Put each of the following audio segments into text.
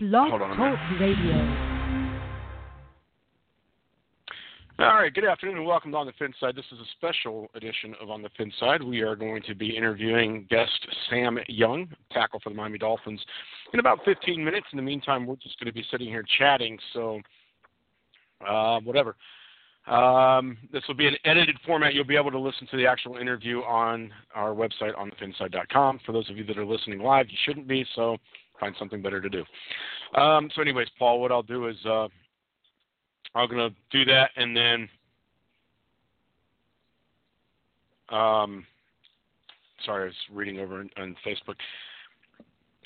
Blog Talk Radio. All right, good afternoon and welcome to On the Fin Side. This is a special edition of On the Fin Side. We are going to be interviewing guest Sam Young, tackle for the Miami Dolphins, in about 15 minutes. In the meantime, we're just going to be sitting here chatting, so uh, whatever. Um, this will be an edited format. You'll be able to listen to the actual interview on our website, onthefinside.com. For those of you that are listening live, you shouldn't be, so find something better to do. Um, so, anyways, Paul, what I'll do is uh, I'm going to do that, and then, um, sorry, I was reading over on, on Facebook.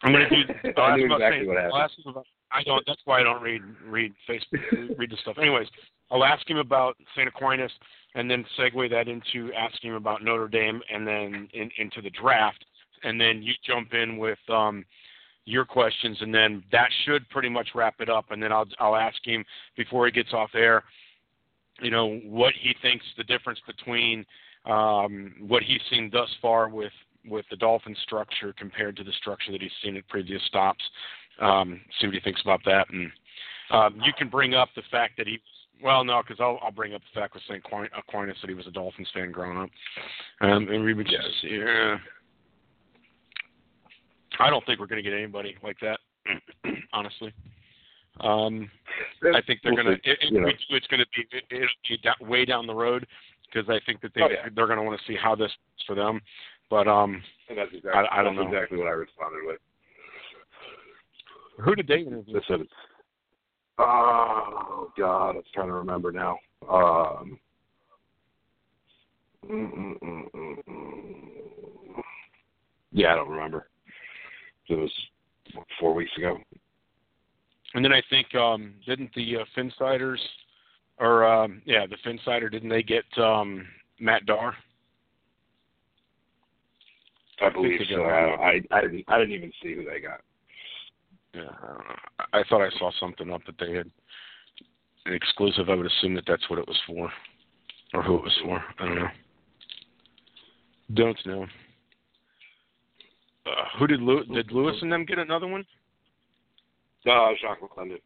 I'm going to do. I'll I knew exactly Saint- what happened. ask him about- I don't. That's why I don't read read Facebook read the stuff. Anyways, I'll ask him about St. Aquinas, and then segue that into asking him about Notre Dame, and then in, into the draft, and then you jump in with um, your questions, and then that should pretty much wrap it up. And then I'll I'll ask him before he gets off air, you know, what he thinks the difference between um, what he's seen thus far with with the Dolphin structure compared to the structure that he's seen at previous stops. Um, see what he thinks about that, and um, you can bring up the fact that he. Well, no, because I'll, I'll bring up the fact with St. Aquin- Aquinas that he was a Dolphins fan growing up, um, and we would just yeah. I don't think we're going to get anybody like that, honestly. Um, I think they're We'll going to. see, If if you know. we do, it's going to be it, it'll be da- way down the road because I think that they Oh, yeah. they're going to want to see how this is for them. But um, And that's exactly, I- I don't that's know. exactly what I responded with. who did they interview? Said, "Oh God, I'm trying to remember now." Um, mm, mm, mm. yeah, I don't remember. It was what, four weeks ago. And then I think um, didn't the uh, Finsiders or um, yeah the Finsider didn't they get um, Matt Darr? I believe they so. I, I, I didn't. I didn't even see who they got. Yeah, I don't know. I I thought I saw something up that they had an exclusive. I would assume that that's what it was for, or who it was for. I don't know. Don't know. Uh, who did Lew- did Lewis and them get another one? No, Jacques McClendon.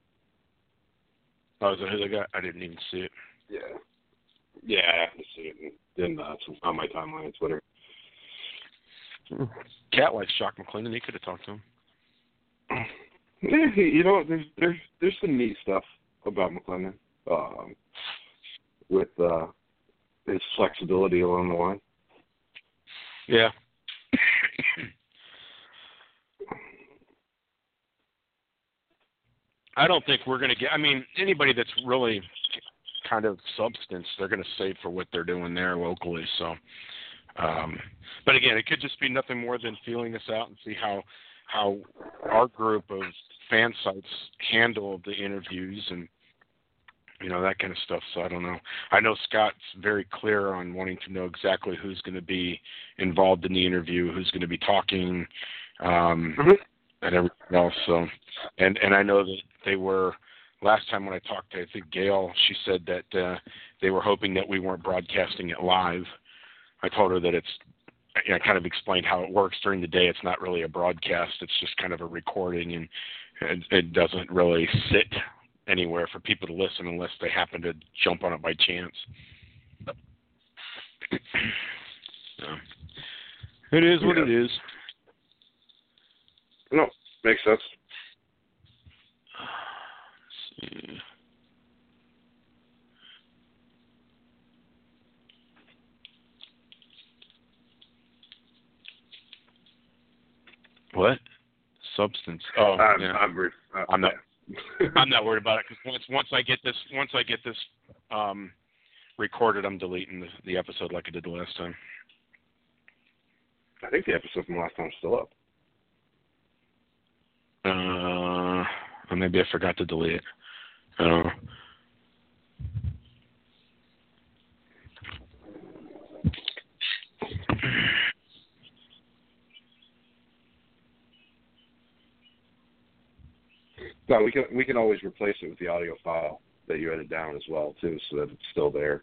Oh, is that who they got? I didn't even see it. Yeah. Yeah, I have to see it in uh, on my timeline on Twitter. Cat likes Jacques McClendon. He could have talked to him. Yeah, you know, there's there's there's some neat stuff about McClendon, um, with uh, his flexibility along the line. Yeah. I don't think we're going to get. I mean, anybody that's really kind of substance, they're going to save for what they're doing there locally. So, um, but again, it could just be nothing more than feeling this out and see how how our group of fan sites handle the interviews and you know that kind of stuff. So I don't know. I know Scott's very clear on wanting to know exactly who's going to be involved in the interview, who's going to be talking, um, Mhm. And everything else. So, and and I know that they were last time when I talked to I think Gail, she said that uh, they were hoping that we weren't broadcasting it live. I told her that it's. You know, I kind of explained how it works during the day. It's not really a broadcast. It's just kind of a recording, and it, it doesn't really sit anywhere for people to listen unless they happen to jump on it by chance. so, it is what Yeah. it is. No, makes sense. Let's see. What? Substance. Oh, I'm, yeah. I'm, re- uh, I'm not-. I'm not worried about it because once once I get this once I get this um, recorded, I'm deleting the, the episode like I did the last time. I think the episode from last time is still up. Uh, maybe I forgot to delete it. I don't know. No, we can we can always replace it with the audio file that you edit down as well too, so that it's still there.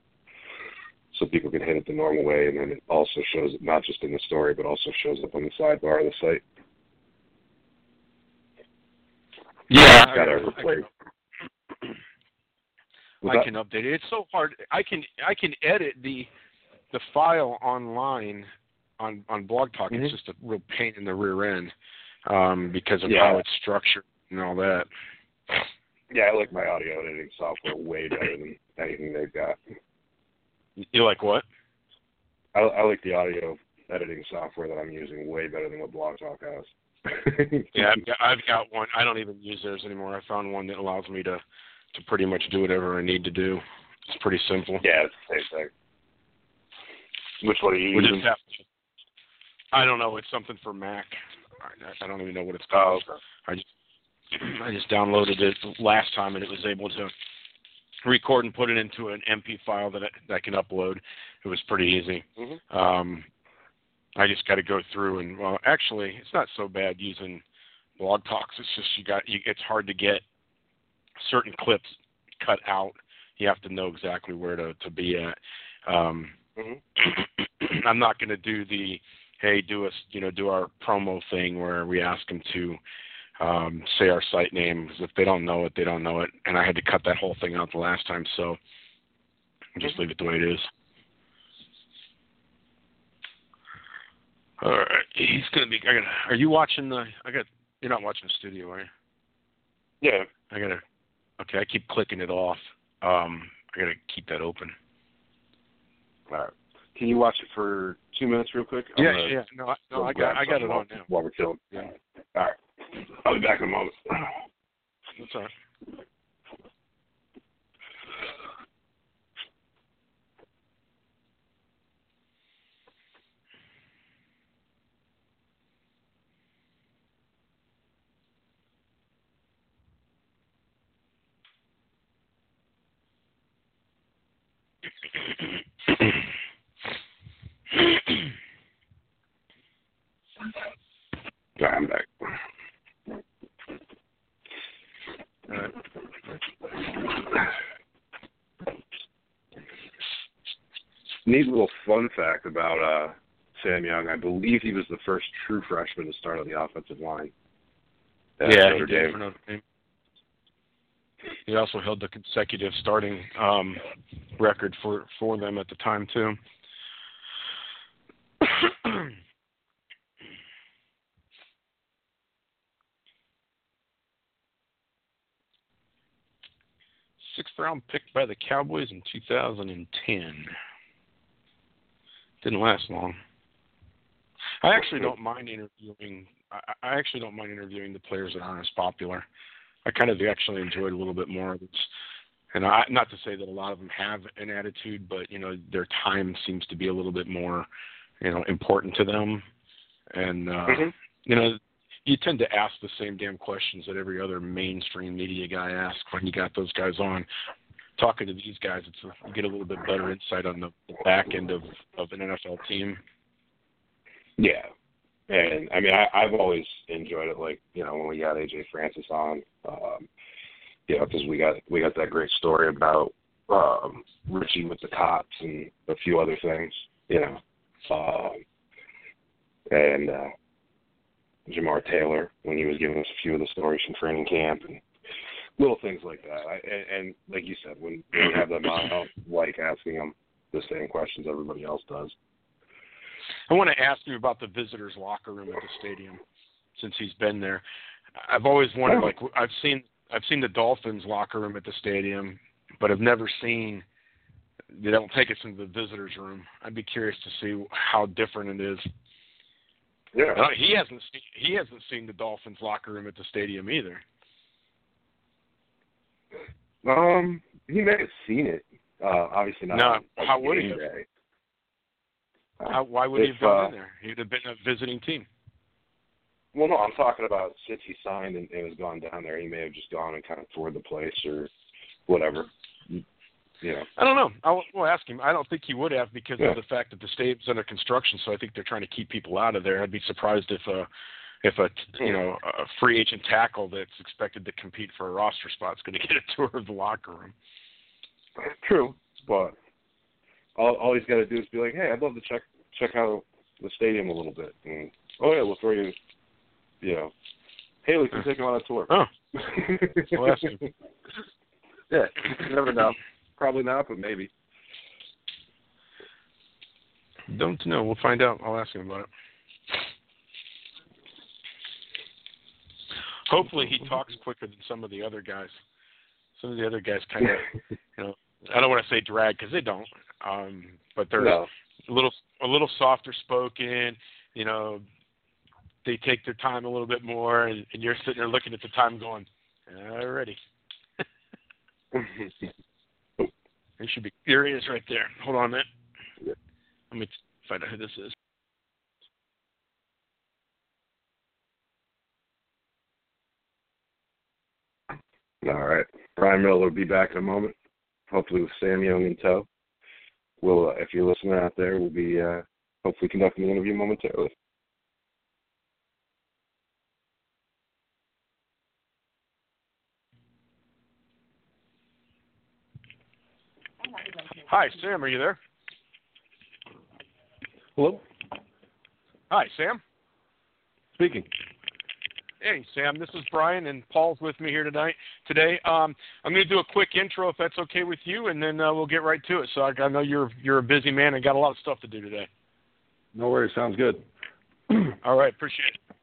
So people can hit it the normal way, and then it also shows up not just in the story, but also shows up on the sidebar of the site. Yeah, got I, replace. I, I can update it. It's so hard. I can I can edit the the file online on on Blog Talk. Mm-hmm. It's just a real pain in the rear end um, because of Yeah. how it's structured and all that. Yeah, I like my audio editing software way better than anything they've got. You like what? I, I like the audio editing software that I'm using way better than what Blog Talk has. Yeah, I've got, I've got one. I don't even use theirs anymore. I found one that allows me to to pretty much do whatever I need to do. It's pretty simple. yeah, it's the same thing. Which one are you using? have I don't know. It's something for Mac. I, I don't even know what it's Oh, called. I just I just downloaded it last time and it was able to record and put it into an MP file that I, that I can upload. It was pretty easy. Mhm. Um, I just got to go through and well, actually, it's not so bad using Blog Talks. It's just you got you, it's hard to get certain clips cut out. You have to know exactly where to to be at. Um, Mhm. I'm not going to do the hey do us you know do our promo thing where we ask them to um, say our site name because if they don't know it they don't know it and I had to cut that whole thing out the last time so just leave it the way it is. All right, he's gonna be. I got. Are you watching the? I got. You're not watching the studio, are you? Yeah. I gotta. Okay, I keep clicking it off. Um, I gotta keep that open. All right. Can you watch it for two minutes real quick? I'm Yeah, yeah. No, I, no, I got. I got it on now. While we're chilling. Yeah. All right. I'll be back in a moment. That's all right. All right, I'm back. All right. Neat little fun fact about uh, Sam Young. I believe he was the first true freshman to start on the offensive line. at yeah, Notre he did Dame. for Notre Dame. He also held the consecutive starting um, record for for them at the time too. Sixth round pick by the Cowboys in 2010. Didn't last long. I actually don't mind interviewing. I, I actually don't mind interviewing the players that aren't as popular. I kind of actually enjoyed a little bit more of it. And I, not to say that a lot of them have an attitude, but you know their time seems to be a little bit more, you know, important to them. And uh, Mhm. you know, you tend to ask the same damn questions that every other mainstream media guy asks when you got those guys on. Talking to these guys, it's you get a little bit better insight on the back end of of an NFL team. Yeah. And I mean, I, I've always enjoyed it. Like you know, when we got AJ Francis on, um, you know, because we got we got that great story about um, Richie with the cops and a few other things. You know, um, and uh, Jamar Taylor when he was giving us a few of the stories from training camp and little things like that. I, and, and like you said, when you have them on, I don't like asking them the same questions everybody else does. I want to ask you about the visitors' locker room at the stadium, since he's been there. I've always wondered, like I've seen I've seen the Dolphins' locker room at the stadium, but I've never seen they don't take us into the visitors' room. I'd be curious to see how different it is. Yeah. Uh, he hasn't seen, he hasn't seen the Dolphins' locker room at the stadium either. Um, he may have seen it. Uh, obviously not. No, on- how would he. How, why would he have gone uh, in there? He'd have been a visiting team. Well, no, I'm talking about since he signed and, and has gone down there, he may have just gone and kind of toured the place or whatever. Yeah. I don't know. I'll, we'll ask him. I don't think he would have because Yeah. of the fact that the stadium's under construction. So I think they're trying to keep people out of there. I'd be surprised if a if a you know a free agent tackle that's expected to compete for a roster spot is going to get a tour of the locker room. True, but all all he's got to do is be like, "Hey, I'd love to check check out the stadium a little bit." And oh yeah, we'll throw you, you know, hey, we can hmm. take him on a tour. Oh, We'll yeah, you never know. Probably not, but maybe. Don't know. We'll find out. I'll ask him about it. Hopefully, he talks quicker than some of the other guys. Some of the other guys kind of, you know, I don't want to say drag because they don't, um, but they're No. a little a little softer spoken. You know, they take their time a little bit more, and, and you're sitting there looking at the time, going, "Already." They should be furious right there. Hold on a minute. Let me find out who this is. All right. Brian Miller will be back in a moment, hopefully with Sam Young in tow. We'll, uh, if you're listening out there, we'll be uh, hopefully conducting the interview momentarily. Hi, Sam. Are you there? Hello, Hi, Sam. speaking. Hey, Sam. This is Brian, and Paul's with me here tonight. Today, um, I'm going to do a quick intro, if that's okay with you, and then uh, we'll get right to it. So I, I know you're you're a busy man and got a lot of stuff to do today. No worries, sounds good. All right, appreciate it.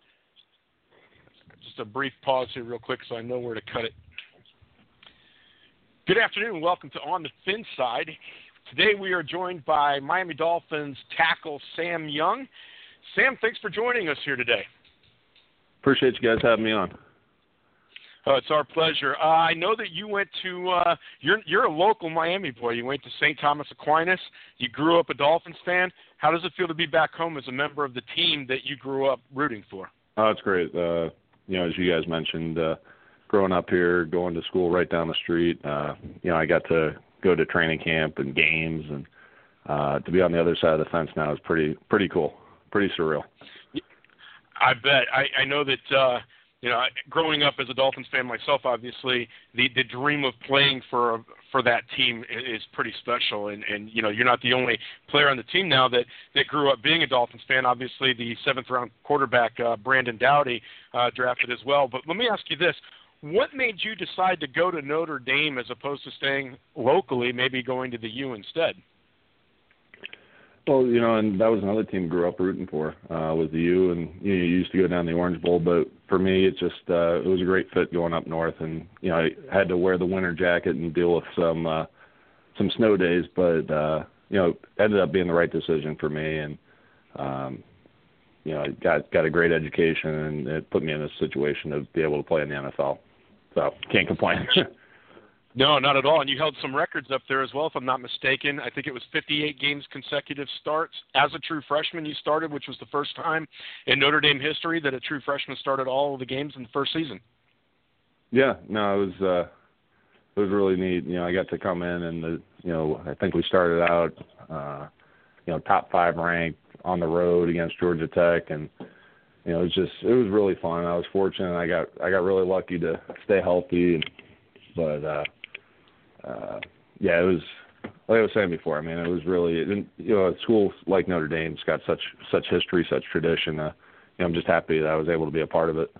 Just a brief pause here, real quick, so I know where to cut it. Good afternoon, and welcome to On the Fin Side. Today we are joined by Miami Dolphins tackle Sam Young. Sam, thanks for joining us here today. Appreciate you guys having me on. Uh, it's our pleasure. Uh, I know that you went to uh, you're you're a local Miami boy. You went to St. Thomas Aquinas. You grew up a Dolphins fan. How does it feel to be back home as a member of the team that you grew up rooting for? Oh, it's great. Uh, you know, as you guys mentioned, uh, growing up here, going to school right down the street, uh, you know, I got to go to training camp and games, and uh, to be on the other side of the fence now is pretty pretty cool, pretty surreal. I bet. I, I know that uh, you know, growing up as a Dolphins fan myself, obviously the the dream of playing for for that team is pretty special. And and you know, you're not the only player on the team now that that grew up being a Dolphins fan. Obviously, the seventh round quarterback uh, Brandon Doughty uh, drafted as well. But let me ask you this. What made you decide to go to Notre Dame as opposed to staying locally, maybe going to the U instead? Well, you know, and that was another team grew up rooting for uh, was the U, and you, know, you used to go down the Orange Bowl, but for me, it just uh, it was a great fit going up north, and you know, I had to wear the winter jacket and deal with some uh, some snow days, but uh, you know, ended up being the right decision for me, and um, you know, I got got a great education, and it put me in a situation to be able to play in the NFL. So can't complain. No, not at all. And you held some records up there as well, if I'm not mistaken. I think it was 58 games consecutive starts. As a true freshman, you started, which was the first time in Notre Dame history that a true freshman started all of the games in the first season. Yeah, no, it was uh it was really neat. You know, I got to come in and the you know, I think we started out uh you know, top five ranked on the road against Georgia Tech and you know, it was just it was really fun. I was fortunate I got I got really lucky to stay healthy and but uh uh yeah, it was like I was saying before, I mean it was really and, you know, a school like Notre Dame's got such such history, such tradition, uh you know, I'm just happy that I was able to be a part of it.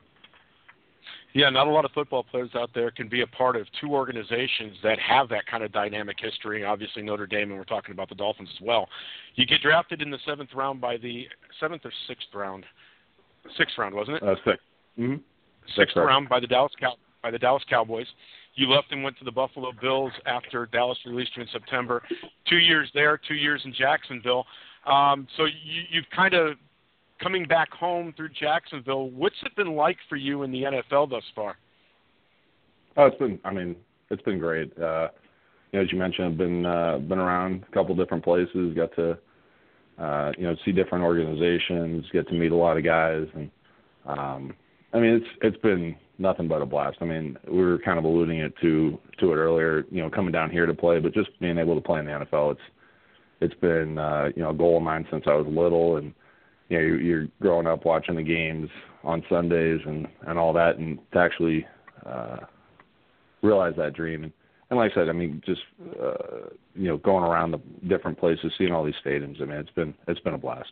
Yeah, not a lot of football players out there can be a part of two organizations that have that kind of dynamic history. Obviously, Notre Dame, and we're talking about the Dolphins as well. You get drafted in the seventh round by the seventh or sixth round, sixth round, wasn't it? Uh 6 Mhm. sixth right. round by the Dallas Cow- by the Dallas Cowboys. You left and went to the Buffalo Bills after Dallas released you in September. Two years there, two years in Jacksonville. Um, so you, you've kind of coming back home through Jacksonville. What's it been like for you in the NFL thus far? Oh, it's been. I mean, it's been great. Uh, you know, as you mentioned, I've been uh, been around a couple different places. Got to uh, you know see different organizations. Get to meet a lot of guys, and um, I mean, it's it's been nothing but a blast. I mean, we were kind of alluding it to to it earlier. You know, coming down here to play, but just being able to play in the NFL, it's it's been uh, you know a goal of mine since I was little, and you know you're, growing up watching the games on Sundays and and all that, and to actually uh, realize that dream. And, and like I said, I mean, just uh, you know, going around the different places, seeing all these stadiums. I mean, it's been it's been a blast.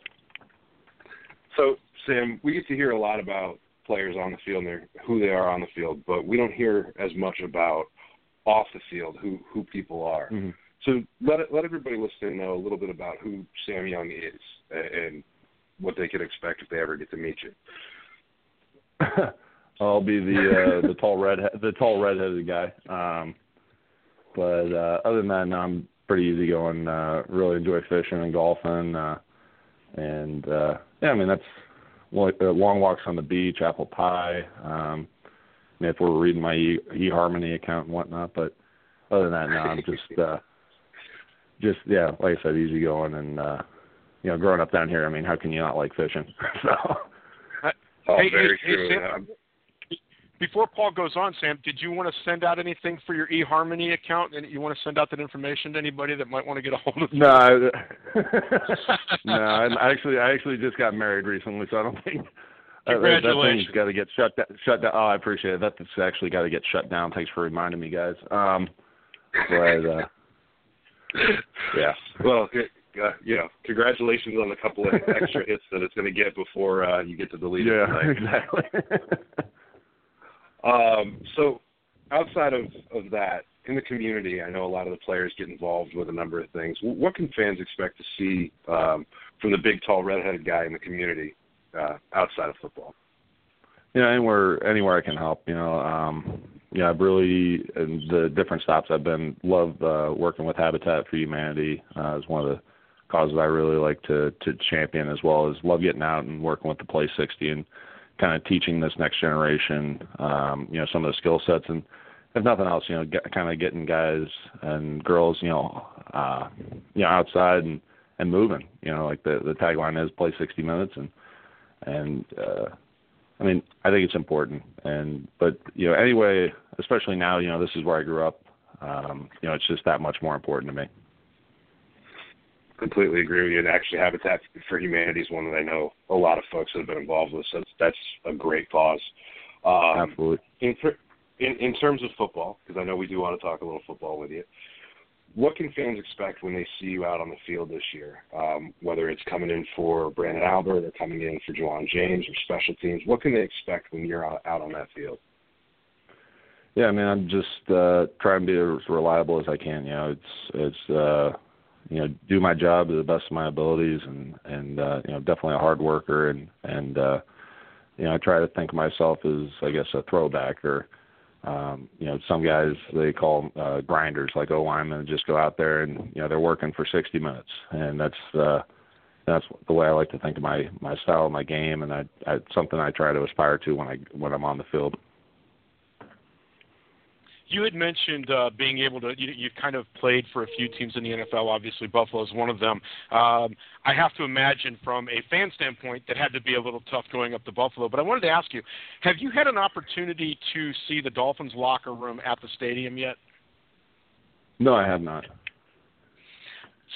So, Sam, we get to hear a lot about players on the field and who they are on the field, but we don't hear as much about off the field who who people are. Mm-hmm. So let let everybody listening know a little bit about who Sam Young is and what they can expect if they ever get to meet you. I'll be the uh, the tall red the tall redheaded guy. Um, but uh, other than that, no, I'm pretty easygoing. Uh, really enjoy fishing and golfing, uh, and uh, yeah, I mean that's long walks on the beach, apple pie. Um, I mean, if we're reading my e- eHarmony account and whatnot, but other than that, no, I'm just uh, just yeah, like I said, easy going and uh, you know, growing up down here. I mean, how can you not like fishing? so. Oh, hey, very hey, true. Hey, Sam, before Paul goes on, Sam, did you want to send out anything for your eHarmony account? And you want to send out that information to anybody that might want to get a hold of you? No, I, no. I actually, I actually just got married recently, so I don't think Congratulations. that thing's got to get shut down. Shut down. Oh, I appreciate it. That's actually got to get shut down. Thanks for reminding me, guys. Um, but uh, yeah. Well, uh, you know, congratulations on the couple of extra hits that it's going to get before uh, you get to delete yeah, it. Yeah, exactly. Um, so, outside of of that, in the community, I know a lot of the players get involved with a number of things. What can fans expect to see um, from the big, tall, redheaded guy in the community uh, outside of football? You know, anywhere anywhere I can help. You know, um, yeah, I've really the different stops I've been love uh, working with Habitat for Humanity. Uh, is one of the causes I really like to to champion as well as love getting out and working with the Play 60 and kind of teaching this next generation, um, you know, some of the skill sets and if nothing else, you know, get, kind of getting guys and girls, you know, uh, you know, outside and and moving. You know, like the the tagline is play 60 minutes and and uh, I mean, I think it's important. And but you know, anyway, especially now, you know, this is where I grew up. Um, you know, it's just that much more important to me completely agree with you. And actually, Habitat for Humanity is one that I know a lot of folks have been involved with. So that's a great cause. Um, Absolutely. In, in, in terms of football, because I know we do want to talk a little football with you. What can fans expect when they see you out on the field this year? Um, whether it's coming in for Branden Albert or coming in for Ja'Wuan James or special teams, what can they expect when you're out, out on that field? Yeah, I mean, I'm just uh, trying to be as reliable as I can. You know, it's it's uh, you know do my job to the best of my abilities and and uh you know definitely a hard worker and and uh you know I try to think of myself as I guess a throwback or um you know some guys they call uh grinders like O linemen just go out there and you know they're working for 60 minutes. And that's uh that's the way I like to think of my my style my game. And I, I something I try to aspire to when I when I'm on the field you had mentioned uh, being able to you, you kind of played for a few teams in the NFL. Obviously, Buffalo is one of them. Um, I have to imagine, from a fan standpoint, that had to be a little tough going up to Buffalo. But I wanted to ask you: Have you had an opportunity to see the Dolphins locker room at the stadium yet? No, I have not.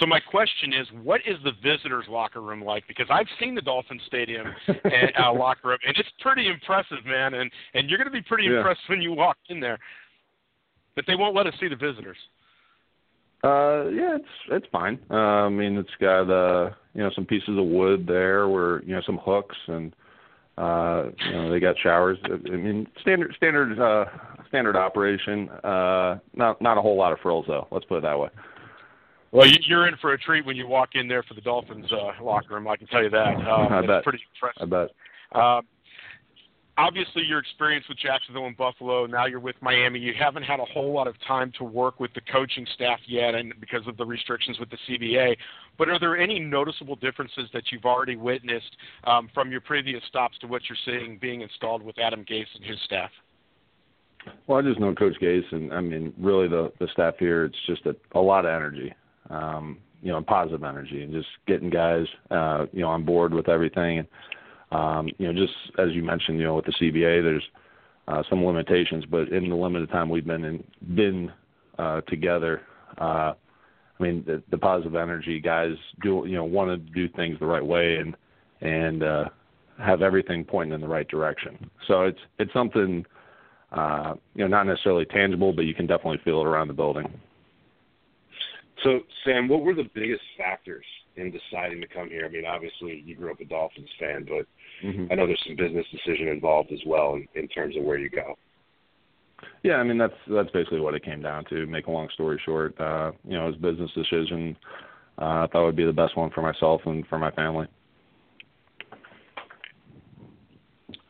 So my question is, what is the visitors' locker room like? Because I've seen the Dolphin Stadium and, uh, locker room, and it's pretty impressive, man. And and you're going to be pretty yeah. impressed when you walk in there. But they won't let us see the visitors. Uh, yeah, it's it's fine. Uh, I mean, it's got uh, you know, some pieces of wood there, where you know, some hooks, and uh, you know, they got showers. I mean, standard standard uh, standard operation. Uh, not not a whole lot of frills though. Let's put it that way. Well, you're in for a treat when you walk in there for the Dolphins uh, locker room. I can tell you that. Um, I it's bet. pretty impressive. I bet. Uh, obviously your experience with Jacksonville and Buffalo, now you're with Miami. You haven't had a whole lot of time to work with the coaching staff yet, and because of the restrictions with the CBA. But are there any noticeable differences that you've already witnessed um, from your previous stops to what you're seeing being installed with Adam Gase and his staff? Well, I just know Coach Gase, and I mean, really the the staff here. It's just a, a lot of energy, um, you know, positive energy, and just getting guys, uh, you know, on board with everything. And um, you know, just as you mentioned, you know, with the CBA, there's uh, some limitations, but in the limited time we've been in, been uh, together, uh, I mean, the, the positive energy guys do, you know, want to do things the right way and and uh, have everything pointing in the right direction. So it's it's something, uh, you know, not necessarily tangible, but you can definitely feel it around the building. So, Sam, what were the biggest factors in deciding to come here? I mean, obviously you grew up a Dolphins fan, but mm-hmm. I know there's some business decision involved as well in, in terms of where you go. Yeah, I mean that's that's basically what it came down to. Make a long story short, uh, you know, it was a business decision. Uh, I thought it would be the best one for myself and for my family.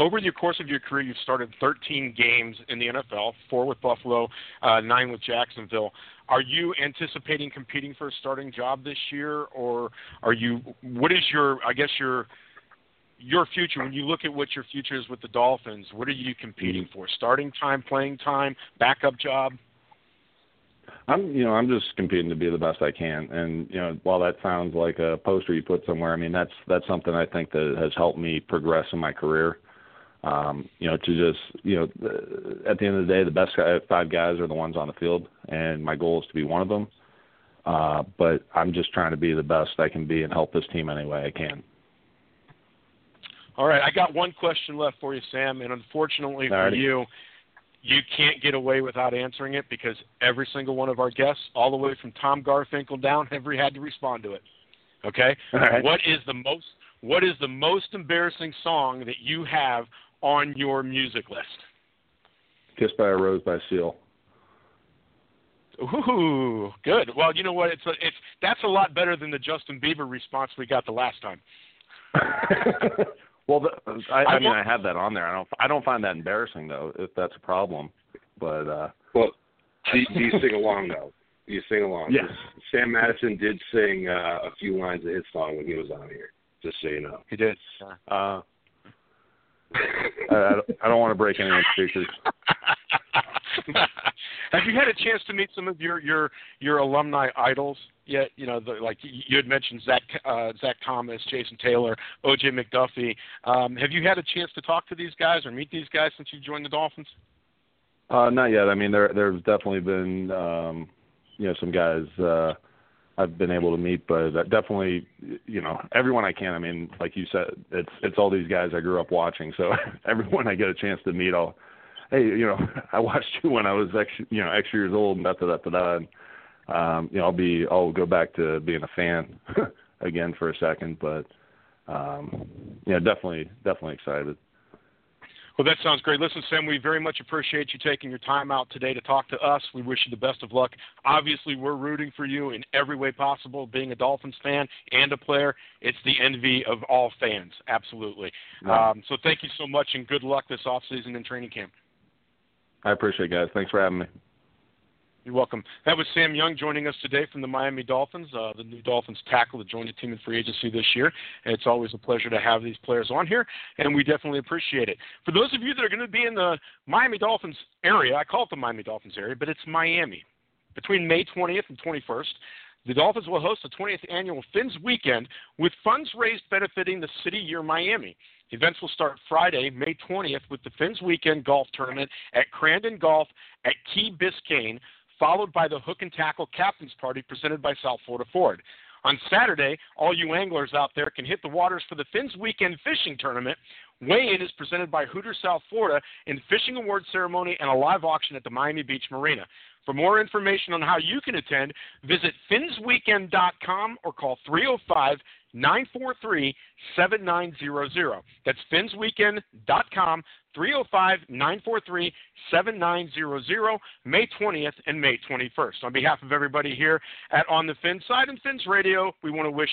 Over the course of your career, you've started 13 games in the NFL, four with Buffalo, uh, nine with Jacksonville. Are you anticipating competing for a starting job this year, or are you? What is your? I guess your your future when you look at what your future is with the Dolphins. What are you competing for? Starting time, playing time, backup job? I'm, you know, I'm just competing to be the best I can. And you know, while that sounds like a poster you put somewhere, I mean that's that's something I think that has helped me progress in my career. Um, you know, to just, you know, at the end of the day, the best five guys are the ones on the field, and my goal is to be one of them. Uh, but I'm just trying to be the best I can be and help this team any way I can. All right, I got one question left for you, Sam, and unfortunately for you, you can't get away without answering it because every single one of our guests, all the way from Tom Garfinkel down, have had to respond to it. Okay, right. what is the most what is the most embarrassing song that you have on your music list? Kissed by a Rose by Seal. Ooh, good. Well, you know what? It's a, it's that's a lot better than the Justin Bieber response we got the last time. well, the, I, I mean, I have that on there. I don't I don't find that embarrassing though, if that's a problem. But uh well, do, do you sing along though? Do you sing along? Yes. Sam Madison did sing uh, a few lines of his song when he was on here. Just so you know. He did. Uh, I, I don't want to break anyone's speakers. Have you had a chance to meet some of your your your alumni idols yet? You know, the, like you had mentioned Zach uh, Zach Thomas, Jason Taylor, O.J. McDuffie. Um, have you had a chance to talk to these guys or meet these guys since you joined the Dolphins? Uh, not yet. I mean, there there's definitely been um, you know some guys. Uh, I've been able to meet, but definitely, you know, everyone I can. I mean, like you said, it's it's all these guys I grew up watching. So everyone I get a chance to meet, I'll, hey, you know, I watched you when I was X, you know, X years old, and da da da da da. And, um, you know, I'll be, I'll go back to being a fan again for a second, but, um, yeah, definitely, definitely excited. Well, that sounds great. Listen, Sam, we very much appreciate you taking your time out today to talk to us. We wish you the best of luck. Obviously, we're rooting for you in every way possible. Being a Dolphins fan and a player, it's the envy of all fans. Absolutely. Um, so thank you so much, and good luck this off season and training camp. I appreciate it, guys. Thanks for having me. You're welcome. That was Sam Young joining us today from the Miami Dolphins, uh, the new Dolphins tackle that joined the team in free agency this year. And it's always a pleasure to have these players on here, and we definitely appreciate it. For those of you that are going to be in the Miami Dolphins area, I call it the Miami Dolphins area, but it's Miami. Between May 20th and 21st, the Dolphins will host the 20th annual Fins Weekend with funds raised benefiting the City Year Miami. Events will start Friday, May 20th, with the Fins Weekend Golf Tournament at Crandon Golf at Key Biscayne followed by the Hook and Tackle Captain's Party presented by South Florida Ford. On Saturday, all you anglers out there can hit the waters for the Fins Weekend Fishing Tournament. Weigh-in is presented by Hooters South Florida in fishing award ceremony and a live auction at the Miami Beach Marina. For more information on how you can attend, visit finsweekend.com or call 305 943 7900. That's finsweekend.com 305 943 7900, May 20th and May 21st. On behalf of everybody here at On the Fin side and Fins Radio, we want to wish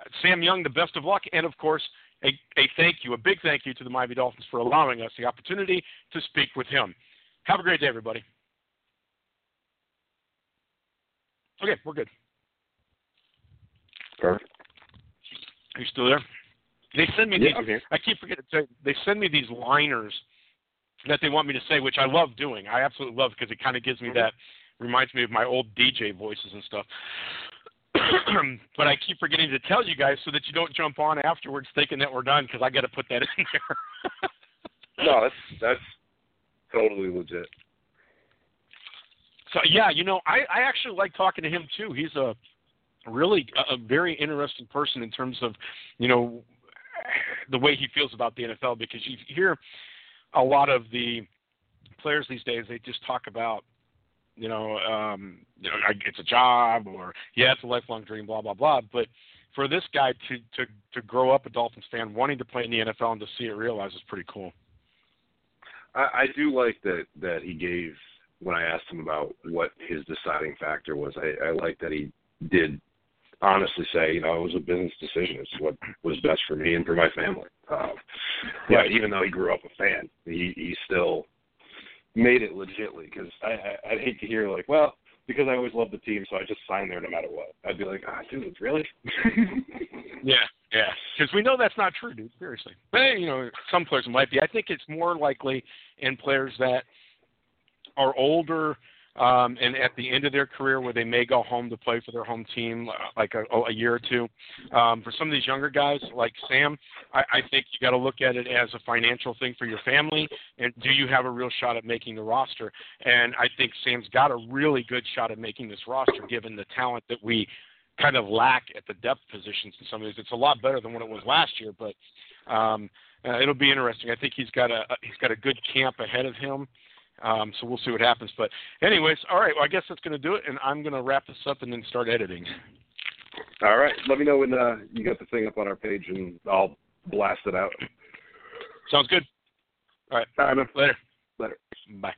uh, Sam Young the best of luck and, of course, a, a thank you, a big thank you to the Miami Dolphins for allowing us the opportunity to speak with him. Have a great day, everybody. Okay, we're good. Perfect. Are you still there? They send me yeah, these. I keep forgetting they send me these liners that they want me to say, which I love doing. I absolutely love because it kind of gives me mm-hmm. that reminds me of my old DJ voices and stuff. but I keep forgetting to tell you guys so that you don't jump on afterwards thinking that we're done because I got to put that in there. no, that's that's totally legit. So yeah, you know, I I actually like talking to him too. He's a really a, a very interesting person in terms of, you know, the way he feels about the NFL because you hear a lot of the players these days they just talk about you know um you know it's a job or yeah it's a lifelong dream blah blah blah but for this guy to to to grow up a Dolphins fan, wanting to play in the NFL and to see it realized is pretty cool. I, I do like that that he gave when I asked him about what his deciding factor was. I, I like that he did honestly say, you know, it was a business decision. It's what was best for me and for my family. Um, yeah, even though he grew up a fan, he he still made it legitly because I, I I'd hate to hear like, well, because I always loved the team, so I just signed there no matter what. I'd be like, ah, dude, really? yeah, yeah, because we know that's not true, dude. Seriously, but you know, some players might be. I think it's more likely in players that are older um, and at the end of their career where they may go home to play for their home team uh, like a, a year or two. Um, for some of these younger guys like Sam, I, I think you got to look at it as a financial thing for your family and do you have a real shot at making the roster? And I think Sam's got a really good shot at making this roster given the talent that we kind of lack at the depth positions in some of these. It's a lot better than what it was last year, but um, uh, it'll be interesting. I think he's got a he's got a good camp ahead of him. Um, so we'll see what happens. But, anyways, all right. Well, I guess that's going to do it, and I'm going to wrap this up and then start editing. All right. Let me know when uh, you got the thing up on our page, and I'll blast it out. Sounds good. All right. Bye. Later. Later. Bye.